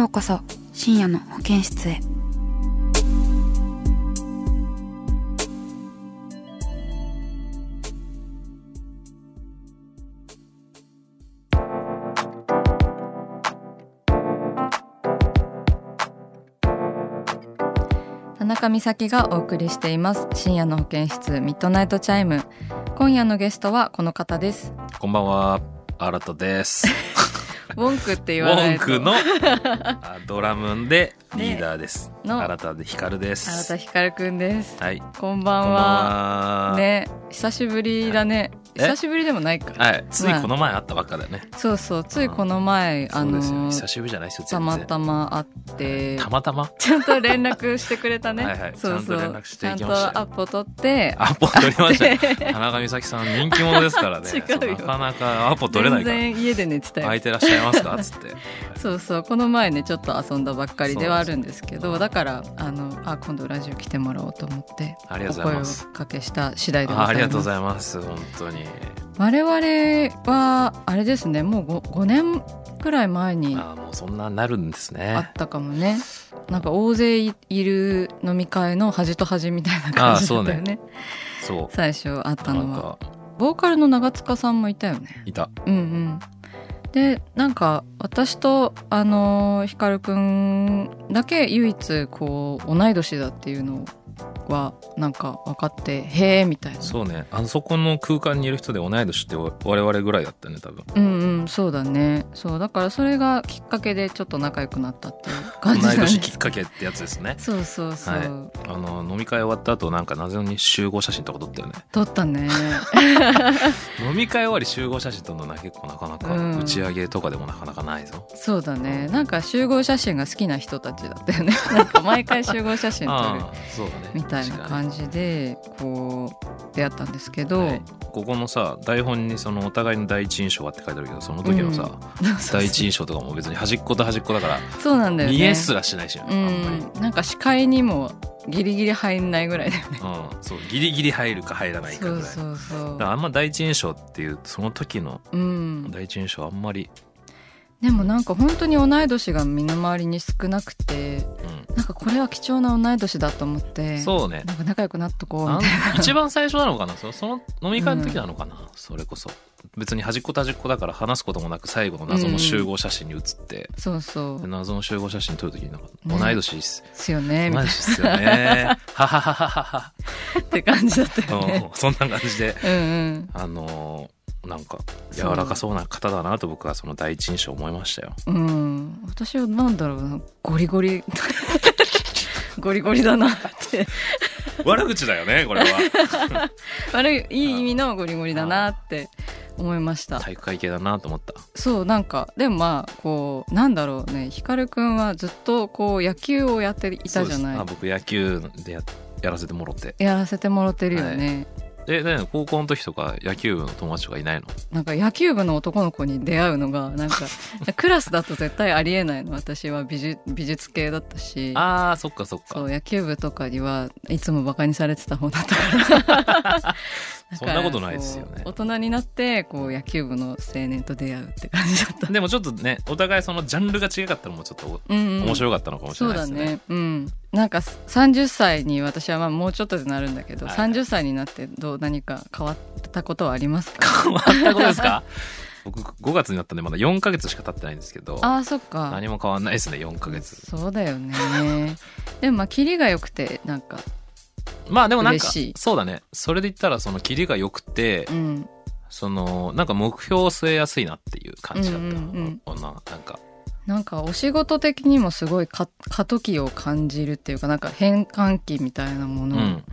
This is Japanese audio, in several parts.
ようこそ深夜の保健室へ。田中美咲がお送りしています。深夜の保健室ミッドナイトチャイム。今夜のゲストはこの方です。こんばんは、新田です。ウォンクってウ言わないとォンクの あドラムでリーダーです。の新田で光です。新田ひかるくんですはい。こんばんはこんばんは。。ね久しぶりだねえ久しぶりでもないかはい。ついこの前会ったばっかだよね。そうそうついこの前あのそうですよ。久しぶりじゃないですよ。たま。たま会ってたまたま？ちゃんと連絡してくれたねはいはいそうそうちゃんと連絡していきちゃんましたよとアポ取ってアポ取りましたよ。田中美咲さん人気者ですからね。なかなかアポ取れないから。全然家で寝てたよ空いてらっしゃいますか？つって。そうそうこの前ねちょっと遊んだばっかりではあるんですけどだからあのあ今度ラジオ来てもらおうと思ってありがとうお声をございます。かけした次第でございますあありがとうございます。本当に。我々はあれですねもう 5, 5年くらい前にあもうそんななるんですあねっ。たかもね。なんか大勢いいる飲み会の端と端みたいな感じだったよね。そう。最初あったのは。か。ボーカルの長塚さんもいたよね。いた。うんうんでなんか私とあのひかるくんだけ唯一こう同い年だっていうのはなんか分かってへえみたいな。そうね。あそこの空間にいる人で同い年って我々ぐらいだったね多分。うんうん。そうだね。そう。だからそれがきっかけでちょっと仲良くなったっていう同感じなんです。い年きっかけってやつですね。そうそうそう、はい。あの飲み会終わった後なんか謎に集合写真とか撮ったよね。撮ったね。飲み会終わり集合写真撮るのな結構なかなかうん。打ち上げとかでもなかなかないぞ、そうだね。なんか集合写真が好きな人たちだったよね。なんか毎回集合写真撮るああそうだね。みたいな感じでこう出会ったんですけど、にはい。ここのさ台本にそのお互いの第一印象はって書いてあるけどその時のさ、第一印象とかも別に端っこと端っこだからそうなんだよね。見えすらしないしなんか視界にもギリギリ入んないぐらいだよね。うん、そうギリギリ入るか入らないかそうぐらい。そうそう。だからあんま第一印象っていうその時のうん第一印象あんまり、でもなんか本当に同い年が身の回りに少なくてうなんかこれは貴重な同い年だと思ってん、そうね。なんか仲良くなっとこうみたいな。一番最初なのかなそその飲み会の時なのかな、それこそ。別に端っこと端っこだから話すこともなく最後の謎の集合写真に写って、そうそう。で謎の集合写真撮る時になんかね。同い年です、ですよね同い年ですよね。ははははは。って感じだったよね。うん。そんな感じで。うんうん。あのーなんか柔らかそうな方だなと僕はその第一印象思いましたよ。うん。私はなんだろうな。ゴリゴリ。ゴリゴリだなって。悪口だよねこれは。悪いいい意味のゴリゴリだなって思いました。体育会系だなと思った。そうなんかでもまあこうなんだろうね。光くんはずっとこう野球をやっていたじゃない。あ僕野球でややらせてもろって。やらせてもらってるよね、えね高校の時とか野球部の友達とかいないの？なんか野球部の男の子に出会うのがなんか クラスだと絶対ありえないの。私は美術美術系だったし。あーそっかそっか。そう野球部とかにはいつもバカにされてた方だったから そんなことないですよね。大人になってこう野球部の青年と出会うって感じだった、でもちょっとねお互いそのジャンルが違かったのもちょっとうんうん。面白かったのかもしれそうだないですね,、ね。うん。なんか30歳に私はまあもうちょっとでなるんだけど、はい30歳になってどう何か変わったことはありますか？変わったことですか？僕5月になったんでまだ4ヶ月しか経ってないんですけどああそっか。何も変わんないですね4ヶ月。そうだよね。でもまあキリが良くてなんかまあでもなんかそうだね。それで言ったらそのキリが良くてうん。そのなんか目標を据えやすいなっていう感じだったの、うんうんこんななんか。なんかお仕事的にもすごいか過渡期を感じるっていうかなんか変換期みたいなものをうん。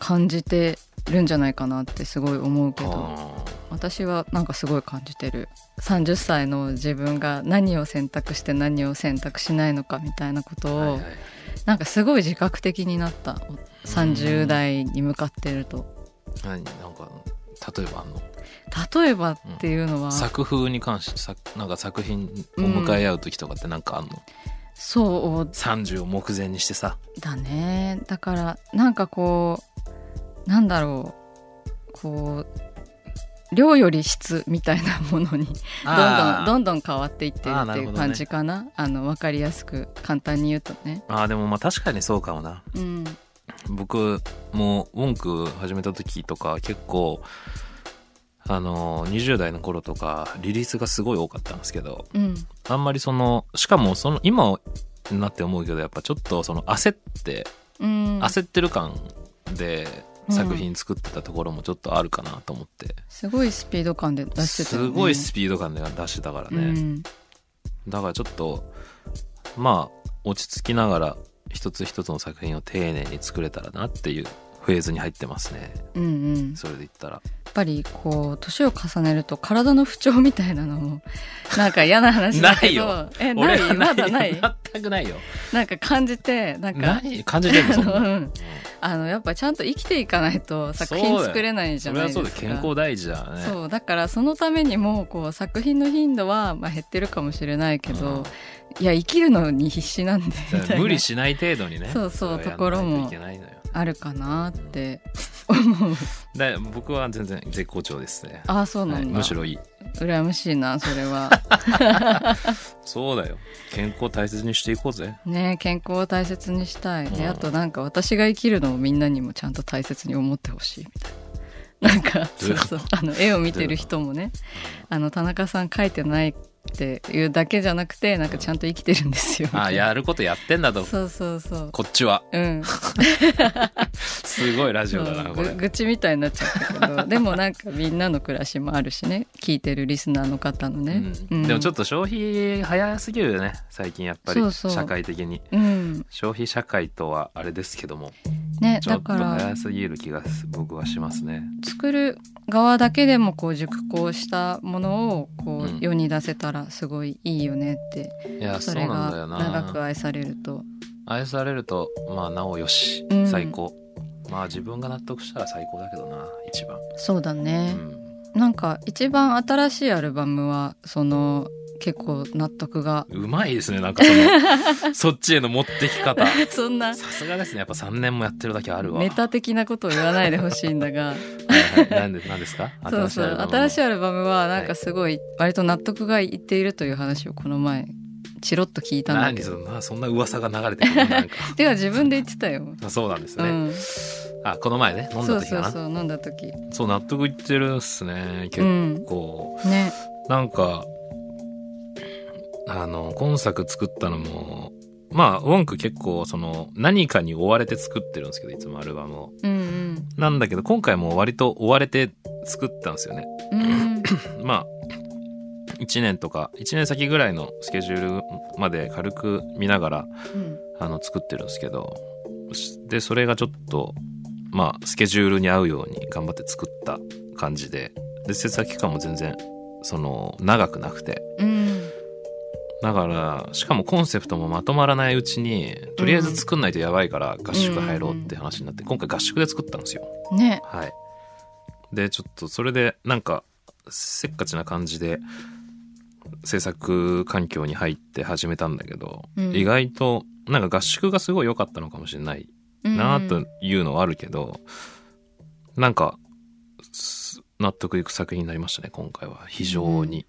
感じてるんじゃないかなってすごい思うけど、あ私はなんかすごい感じてる。30歳の自分が何を選択して何を選択しないのかみたいなことを、ーはいはい。なんかすごい自覚的になった30代に向かってると。何？なんか例えばあの。例えばっていうのは、作風に関してさなんか作品を向かい合う時とかってなんかあんの、そう。30を目前にしてさ。だね。だからなんかこうなんだろう。こう量より質みたいなものにどんどんどんどん変わっていってるっていう感じかな。あの分かりやすく簡単に言うとね。あーでもまあ確かにそうかもな。うん僕もウォンク始めた時とか結構あの20代の頃とかリリースがすごい多かったんですけどうん。あんまりそのしかもその今になって思うけどやっぱちょっとその焦ってうん。焦ってる感で作品作ってたところもちょっとあるかなと思って、すごいスピード感で出してたよね。すごいスピード感で出してたからね、うん。だからちょっとまあ落ち着きながら一つ一つの作品を丁寧に作れたらなっていうフェーズに入ってますね。うんうん。それで言ったら。やっぱりこう年を重ねると体の不調みたいなのもなんか嫌な話だけど。ないよ。えない？はまだない？全くないよ。なんか感じてなんか。何感じてんの？そんな、あ のうん。うん。あのやっぱちゃんと生きていかないと作品作れないじゃないですか。はそうだ健康第一だね。そうだからそのためにもこう作品の頻度はまあ減ってるかもしれないけど、うんいや生きるのに必死なんで。みたいな無理しない程度にね。そうそうところもあるかなって。思う。で僕は全然絶好調ですね。ああそうなはいんだ、むしろいい。羨ましいなそれは。そうだよ。健康大切にしていこうぜ。ね健康を大切にしたい。でうん。あとなんか私が生きるのをみんなにもちゃんと大切に思ってほしい。みたいな。なんかそいうそう。あの絵を見てる人もね。あの田中さん描いてないっていうだけじゃなくてなんかちゃんと生きてるんですよ。あ やることやってんだと。そうそうそう。こっちは。うん。すごいラジオだなこれ。ぐ愚痴みたいになっちゃったけど。でもなんかみんなの暮らしもあるしね聞いてるリスナーの方のね、うん。でもちょっっと消費早すぎるよね最近やっぱりそうそう。社会的に。と、うん、消費社会とはあれですけどもねちょっとだから。早すぎる気がす僕はしますね。作る側だけでもこう熟考したものをこう世に出せたらすごいいいよねって、いやそうんだよが長くな愛されると。愛されるとまあなおよしうん。最高、まあ自分が納得したら最高だけどな一番、そうだうね、ん、なんか一番新しいアルバムはその結構納得が。うまいですねなんかその そっちへの持ってき方。そんな。さすがですねやっぱ3年もやってるだけあるわ。メタ的なことを言わないでほしいんだが。はいはい。なんでなんですか？そうそう。新しいいアルバムはなんかすごい割と納得がいっているという話をこの前チロッと聞いたんだけど。何そんなそんな噂が流れてくるの？なんか。てか自分で言ってたよ、あそうなんですね、うん、あこの前ね飲んそうだ時かな？そうそうそう飲んだ時。納得いってるっすね結うん。構、ね。なんかあの今作作ったのもまあウォンク結構その何かに追われて作ってるんですけどいつもアルバムを。うんなんだけど今回も割と追われて作ったんですよね。うんうん。まあ1年とか1年先ぐらいのスケジュールまで軽く見ながらうん。あの作ってるんですけどでそれがちょっとまあスケジュールに合うように頑張って作った感じでで制作期間も全然その長くなくて。うんだからしかもコンセプトもまとまらないうちにとりあえず作んないとやばいから合宿入ろうって話になって今回合宿で作ったんですよ。ね。はい。でちょっとそれでなんかせっかちな感じで制作環境に入って始めたんだけど、うん。意外となんか合宿がすごい良かったのかもしれないなというのはあるけど、なんかす納得いく作品になりましたね今回は。非常に、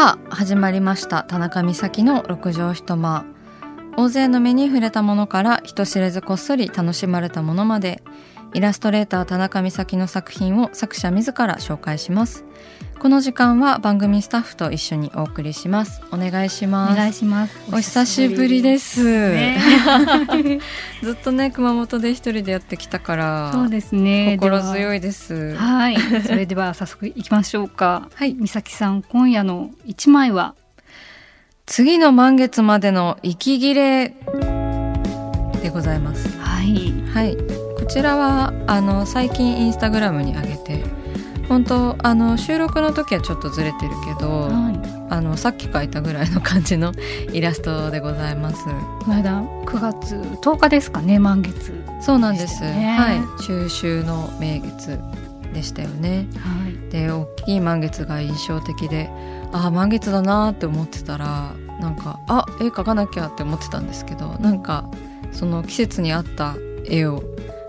さあ始まりました。田中美咲の六畳一間。大勢の目に触れたものから人知れずこっそり楽しまれたものまでイラストレーター田中美咲の作品を作者自ら紹介します。この時間は番組スタッフと一緒にお送りします。お願いします。お願いします。お久しぶりです、ね。ずっとね熊本で一人でやってきたからそうですね。心強いいです。はい。それでは早速いきましょうか。はい。美咲さん今夜の一枚は次の満月までの息切れでございます。はい。はい。こちらはあの最近インスタグラムに上げて本当あの収録の時はちょっとずれてるけど、はあのさっき描いたぐらいの感じの イラストでございます。いこの間9月10日ですかね満月そうなんです。はい。中秋の名月でしたよね。はい。で大きい満月が印象的でああ満月だなーって思ってたらなんかあ絵描かなきゃって思ってたんですけどなんかその季節に合った絵を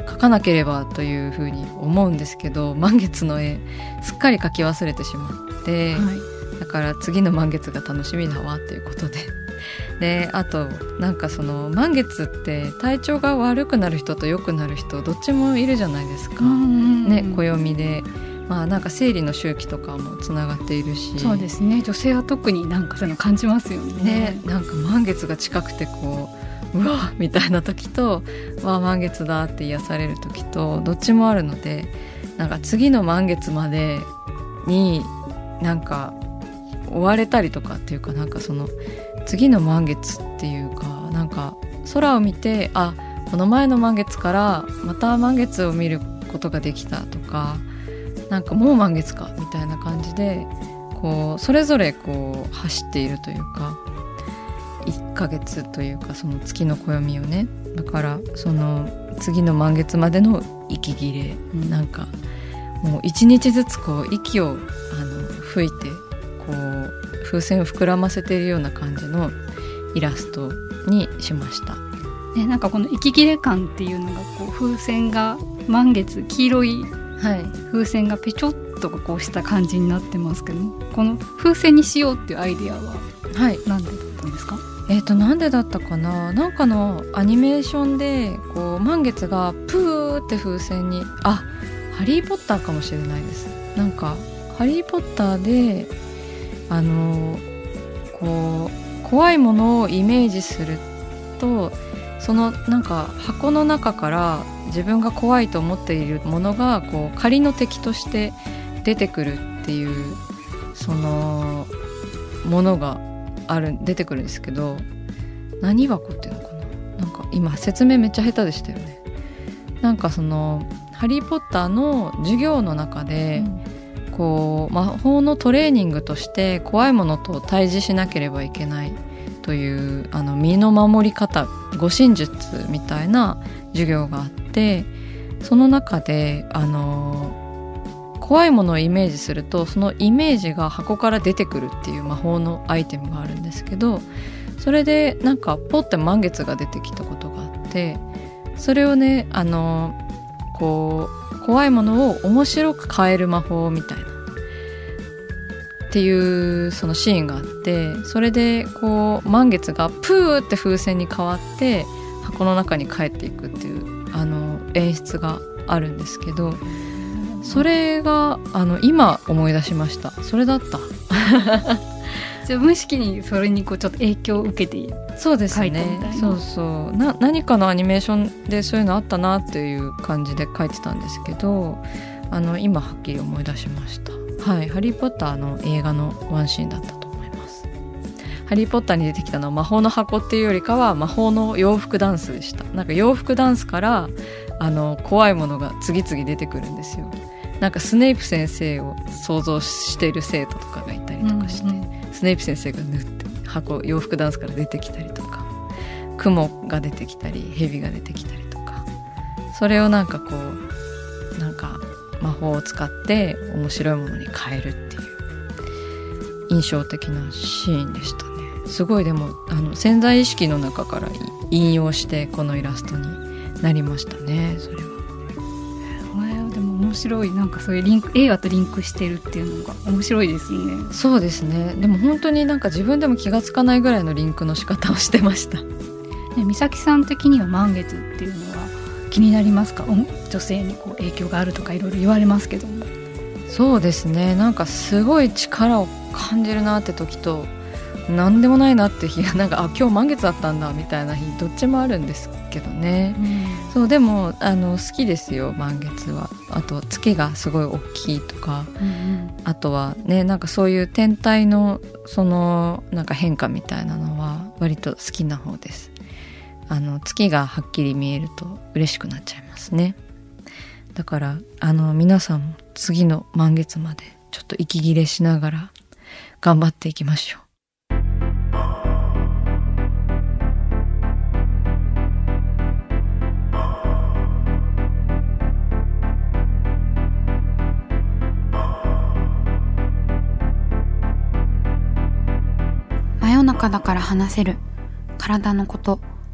描かなければというふうに思うんですけど満月の絵すっかり描き忘れてしまって、はい。だから次の満月が楽しみだわっていうことで。であとなんかその満月って体調が悪くなる人と良くなる人どっちもいるじゃないですか。ね暦でまあなんか生理の周期とかもつながっているし。そうですね。女性は特になんかそういうの感じますよね。ねなんか満月が近くてこううわみたいな時とわあ満月だって癒される時とどっちもあるのでなんか次の満月までになんか追われたりとかっていうかなんかその次の満月っていうかなんか空を見てあこの前の満月からまた満月を見ることができたとかなんかもう満月かみたいな感じでこうそれぞれこう走っているというか1ヶ月というかその月の暦をねだからその次の満月までの息切れ、なんかもう一日ずつこう息をあの吹いてこう風船を膨らませているような感じのイラストにしました。ねなんかこの息切れ感っていうのがこう風船が満月黄色いはい、風船がペチョッとこうした感じになってますけどこの風船にしようっていうアイディアははい、何でだったんですか？えー、となんでだったかな？なんかのアニメーションでこう満月がプーって風船にあハリー・ポッターかもしれないです。なんかハリー・ポッターであのこう怖いものをイメージするとそのなんか箱の中から自分が怖いと思っているものがこう仮の敵として出てくるっていうそのものがある出てくるんですけど何箱っていうのかな？なんか今説明めっちゃ下手でしたよね。なんかその「ハリー・ポッター」の授業の中で、こう魔法のトレーニングとして怖いものと対峙しなければいけないというあの身の守り方護身術みたいな授業があってその中であの怖いものをイメージするとそのイメージが箱から出てくるっていう魔法のアイテムがあるんですけどそれでなんかポッて満月が出てきたことがあってそれをねあのこう怖いものを面白く変える魔法みたいな。っていうそのシーンがあってそれでこう満月がプーって風船に変わって箱の中に帰っていくっていうあの演出があるんですけどそれがあの今思い出しました。それだった。じゃあ無意識にそれにこうちょっと影響を受けてそうですね。そうそう。な何かのアニメーションでそういうのあったなっていう感じで書いてたんですけどあの今はっきり思い出しましたはい「ハリー・ポッター」の映画のワンシーンだったと思います。ハリー・ポッターに出てきたのは魔法の箱っていうよりかは魔法の洋服ダンスでした。なんか洋服ダンスからあの怖いものが次々出てくるんですよ。なんかスネイプ先生を想像している生徒とかがいたりとかして、うんうん。スネイプ先生が縫って箱洋服ダンスから出てきたりとか。雲が出てきたり蛇が出てきたりとか。それをなんかこう魔法を使って面白いものに変えるっていう印象的なシーンでしたね。すごいでもあの潜在意識の中から引用してこのイラストになりましたねそれは。えでも面白い。なんかそういうリンク映画とリンクしてるっていうのが面白いですね。そうですね。でも本当になんか自分でも気がつかないぐらいのリンクの仕方をしてました。ね、美咲さん的には満月っていうのは気になりますか？女性にこう影響があるとかいろいろ言われますけども。そうですね。なんかすごい力を感じるなって時と何でもないなって日が なんかあ今日満月だったんだみたいな日どっちもあるんですけどね、うん、そうでもあの好きですよ満月は。あと月がすごい大きいとか、うんうん、あとはねなんかそういう天体のそのなんか変化みたいなのは割と好きな方ですあの月がはっきり見えると嬉しくなっちゃいますね。だからあの皆さんも次の満月までちょっと息切れしながら頑張っていきましょう。真夜中だから話せる体のこと。